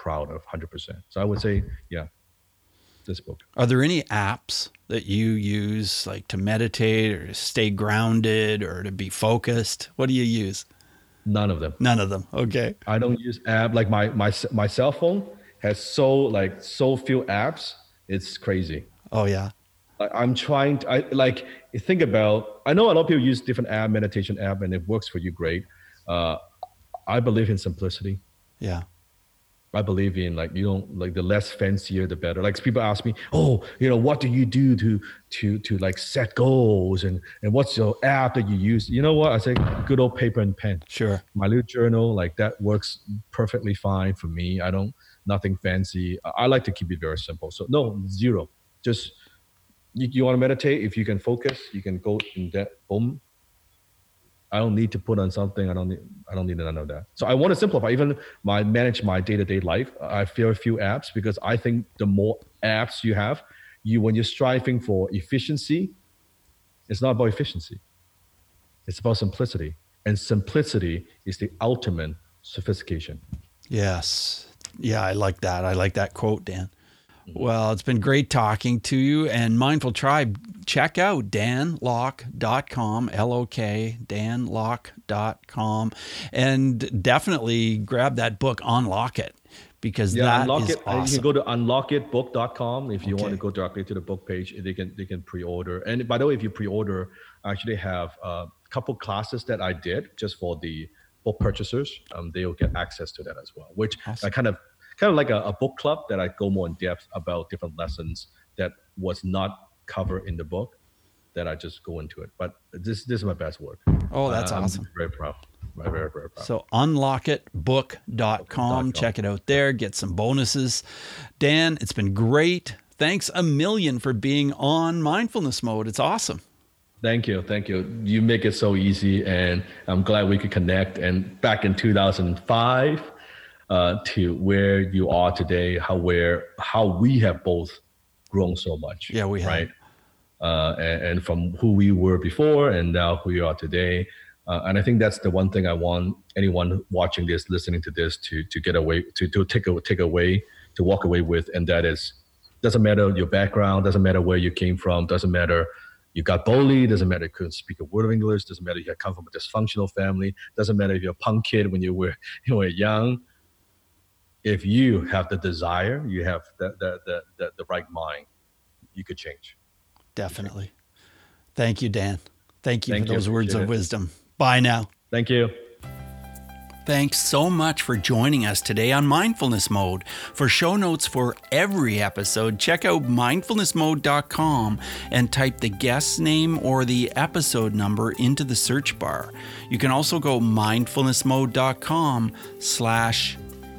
proud of 100%. So I would say, yeah, this book. Are there any apps that you use like to meditate or to stay grounded or to be focused? What do you use? None of them. None of them. Okay. I don't use app like my my my cell phone has so like so few apps. It's crazy. Oh yeah. I'm trying to I, like think about. I know a lot of people use different app, meditation app, and it works for you great. Uh, I believe in simplicity. Yeah. I believe in like you don't like the less fancier the better. Like people ask me, oh, you know, what do you do to to to like set goals and and what's your app that you use? You know what? I say good old paper and pen. Sure. My little journal like that works perfectly fine for me. I don't nothing fancy. I like to keep it very simple. So no zero. Just you, you want to meditate. If you can focus, you can go in that boom I don't need to put on something. I don't need. I don't need none of that. So I want to simplify. Even my manage my day to day life. I feel a few apps because I think the more apps you have, you when you're striving for efficiency, it's not about efficiency. It's about simplicity, and simplicity is the ultimate sophistication. Yes. Yeah, I like that. I like that quote, Dan. Well, it's been great talking to you and Mindful Tribe. Check out danlok.com, L O K, danlok.com, and definitely grab that book, Unlock It, because yeah, that unlock is it. awesome. You can go to unlockitbook.com if you okay. want to go directly to the book page. They can they can pre-order. And by the way, if you pre-order, I actually have a couple classes that I did just for the book purchasers. Um, they'll get access to that as well, which awesome. I kind of kind of like a, a book club that I go more in depth about different lessons that was not covered in the book that I just go into it. But this this is my best work. Oh, that's uh, awesome. very proud. Very, very, very proud. So unlockitbook.com. Check it out there. Get some bonuses. Dan, it's been great. Thanks a million for being on mindfulness mode. It's awesome. Thank you. Thank you. You make it so easy and I'm glad we could connect. And back in 2005, uh, to where you are today, how where how we have both grown so much. Yeah, we have. Right. Uh, and, and, from who we were before and now who we are today. Uh, and I think that's the one thing I want anyone watching this, listening to this, to to get away, to to take a, take away, to walk away with, and that is, doesn't matter your background, doesn't matter where you came from, doesn't matter you got bullied, doesn't matter you couldn't speak a word of English, doesn't matter you come from a dysfunctional family, doesn't matter if you're a punk kid when you were [laughs] you were young, if you have the desire, you have the the the, the, the right mind, you could change. Definitely. Thank you, Dan. Thank you Thank for those words of it. wisdom. Bye now. Thank you. Thanks so much for joining us today on Mindfulness Mode. For show notes for every episode, check out mindfulnessmode.com and type the guest name or the episode number into the search bar. You can also go mindfulnessmode.com slash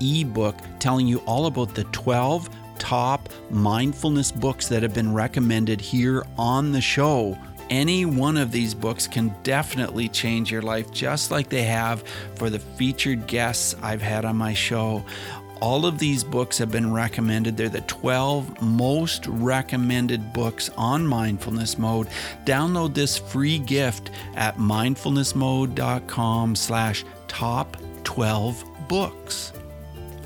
ebook telling you all about the 12 top mindfulness books that have been recommended here on the show. Any one of these books can definitely change your life, just like they have for the featured guests I've had on my show. All of these books have been recommended. They're the 12 most recommended books on mindfulness mode. Download this free gift at mindfulnessmode.com slash top 12 books.